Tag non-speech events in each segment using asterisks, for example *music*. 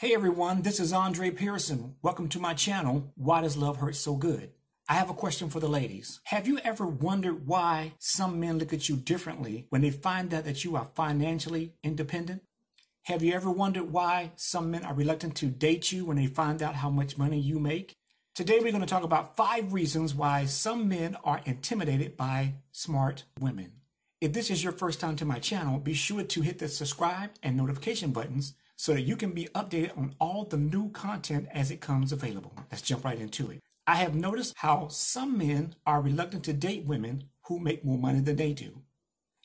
Hey everyone, this is Andre Pearson. Welcome to my channel, Why Does Love Hurt So Good? I have a question for the ladies. Have you ever wondered why some men look at you differently when they find out that you are financially independent? Have you ever wondered why some men are reluctant to date you when they find out how much money you make? Today we're going to talk about five reasons why some men are intimidated by smart women. If this is your first time to my channel, be sure to hit the subscribe and notification buttons so that you can be updated on all the new content as it comes available. Let's jump right into it. I have noticed how some men are reluctant to date women who make more money than they do.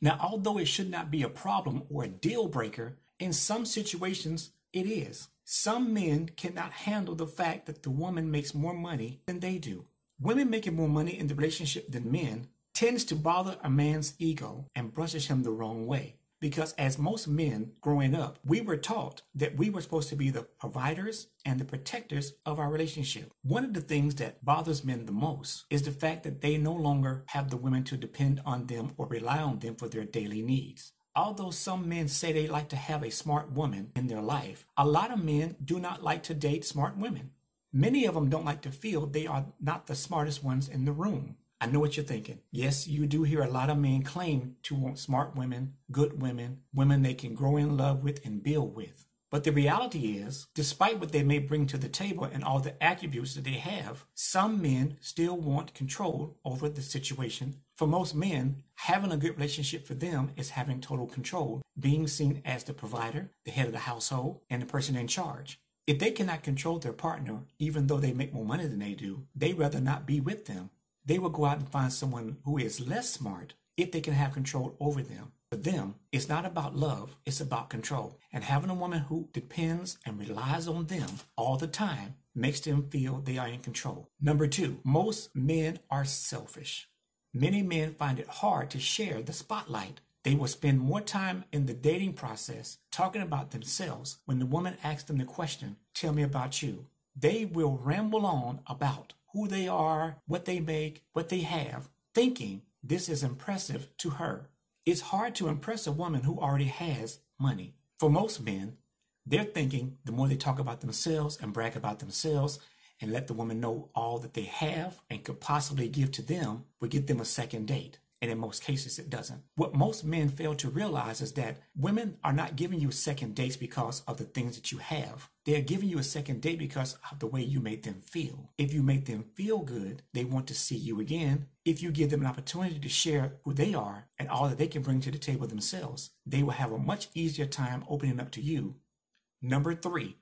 Now, although it should not be a problem or a deal breaker, in some situations it is. Some men cannot handle the fact that the woman makes more money than they do. Women making more money in the relationship than men tends to bother a man's ego and brushes him the wrong way. Because as most men growing up, we were taught that we were supposed to be the providers and the protectors of our relationship. One of the things that bothers men the most is the fact that they no longer have the women to depend on them or rely on them for their daily needs. Although some men say they like to have a smart woman in their life, a lot of men do not like to date smart women. Many of them don't like to feel they are not the smartest ones in the room. I know what you're thinking. Yes, you do hear a lot of men claim to want smart women, good women, women they can grow in love with and build with. But the reality is, despite what they may bring to the table and all the attributes that they have, some men still want control over the situation. For most men, having a good relationship for them is having total control, being seen as the provider, the head of the household, and the person in charge. If they cannot control their partner, even though they make more money than they do, they rather not be with them they will go out and find someone who is less smart if they can have control over them. For them, it's not about love, it's about control. And having a woman who depends and relies on them all the time makes them feel they are in control. Number two, most men are selfish. Many men find it hard to share the spotlight. They will spend more time in the dating process talking about themselves when the woman asks them the question, Tell me about you. They will ramble on about who they are, what they make, what they have, thinking this is impressive to her. It's hard to impress a woman who already has money. For most men, they're thinking the more they talk about themselves and brag about themselves and let the woman know all that they have and could possibly give to them would get them a second date and in most cases it doesn't. What most men fail to realize is that women are not giving you second dates because of the things that you have. They are giving you a second date because of the way you made them feel. If you make them feel good, they want to see you again. If you give them an opportunity to share who they are and all that they can bring to the table themselves, they will have a much easier time opening up to you. Number three,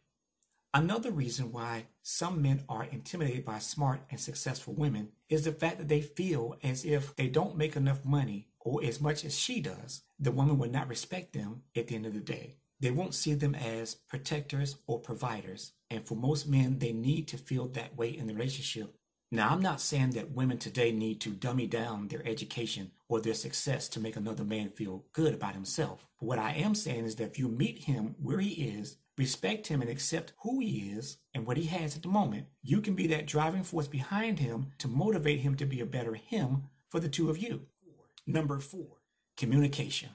Another reason why some men are intimidated by smart and successful women is the fact that they feel as if they don't make enough money or as much as she does, the woman will not respect them at the end of the day. They won't see them as protectors or providers. And for most men, they need to feel that way in the relationship. Now, I'm not saying that women today need to dummy down their education or their success to make another man feel good about himself. But what I am saying is that if you meet him where he is respect him and accept who he is and what he has at the moment, you can be that driving force behind him to motivate him to be a better him for the two of you. Number four, communication.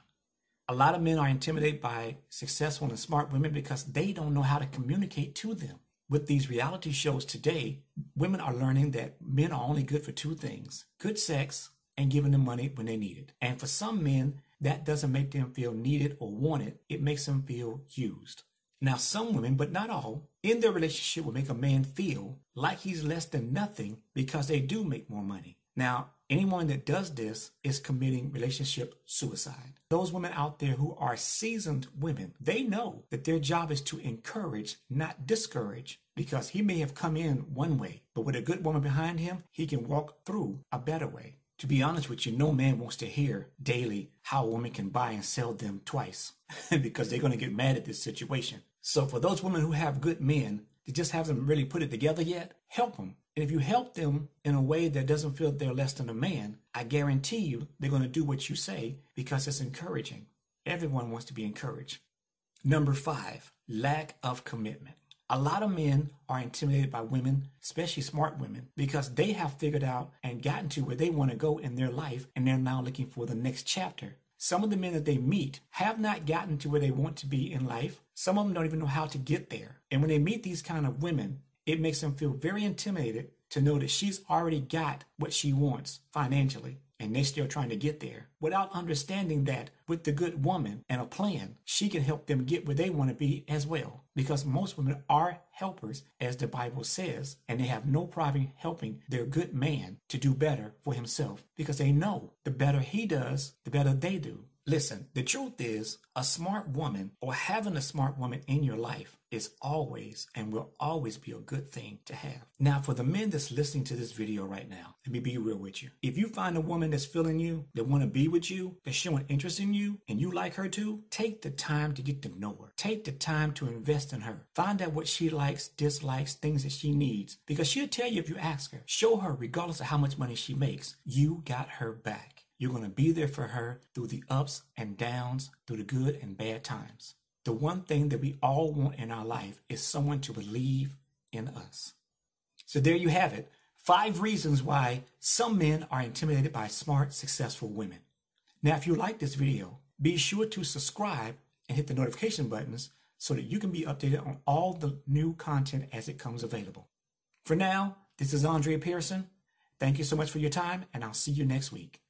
A lot of men are intimidated by successful and smart women because they don't know how to communicate to them. With these reality shows today, women are learning that men are only good for two things good sex and giving them money when they need it. And for some men, that doesn't make them feel needed or wanted, it makes them feel used. Now, some women, but not all, in their relationship will make a man feel like he's less than nothing because they do make more money. Now, anyone that does this is committing relationship suicide. Those women out there who are seasoned women, they know that their job is to encourage, not discourage, because he may have come in one way, but with a good woman behind him, he can walk through a better way. To be honest with you, no man wants to hear daily how a woman can buy and sell them twice *laughs* because they're going to get mad at this situation. So for those women who have good men that just haven't really put it together yet, help them. And if you help them in a way that doesn't feel they're less than a man, I guarantee you they're going to do what you say because it's encouraging. Everyone wants to be encouraged. Number five, lack of commitment. A lot of men are intimidated by women, especially smart women, because they have figured out and gotten to where they want to go in their life and they're now looking for the next chapter. some of the men that they meet have not gotten to where they want to be in life. Some of them don't even know how to get there. And when they meet these kind of women, it makes them feel very intimidated to know that she's already got what she wants financially and they're still trying to get there without understanding that with the good woman and a plan, she can help them get where they want to be as well. Because most women are helpers, as the Bible says, and they have no problem helping their good man to do better for himself because they know the better he does, the better they do. Listen, the truth is, a smart woman or having a smart woman in your life is always and will always be a good thing to have. Now, for the men that's listening to this video right now, let me be real with you. If you find a woman that's feeling you, that want to be with you, that's showing interest in you, and you like her too, take the time to get to know her. Take the time to invest in her. Find out what she likes, dislikes, things that she needs, because she'll tell you if you ask her. Show her, regardless of how much money she makes, you got her back. You're going to be there for her through the ups and downs, through the good and bad times. The one thing that we all want in our life is someone to believe in us. So there you have it. Five reasons why some men are intimidated by smart, successful women. Now, if you like this video, be sure to subscribe and hit the notification buttons so that you can be updated on all the new content as it comes available. For now, this is Andre Pearson. Thank you so much for your time, and I'll see you next week.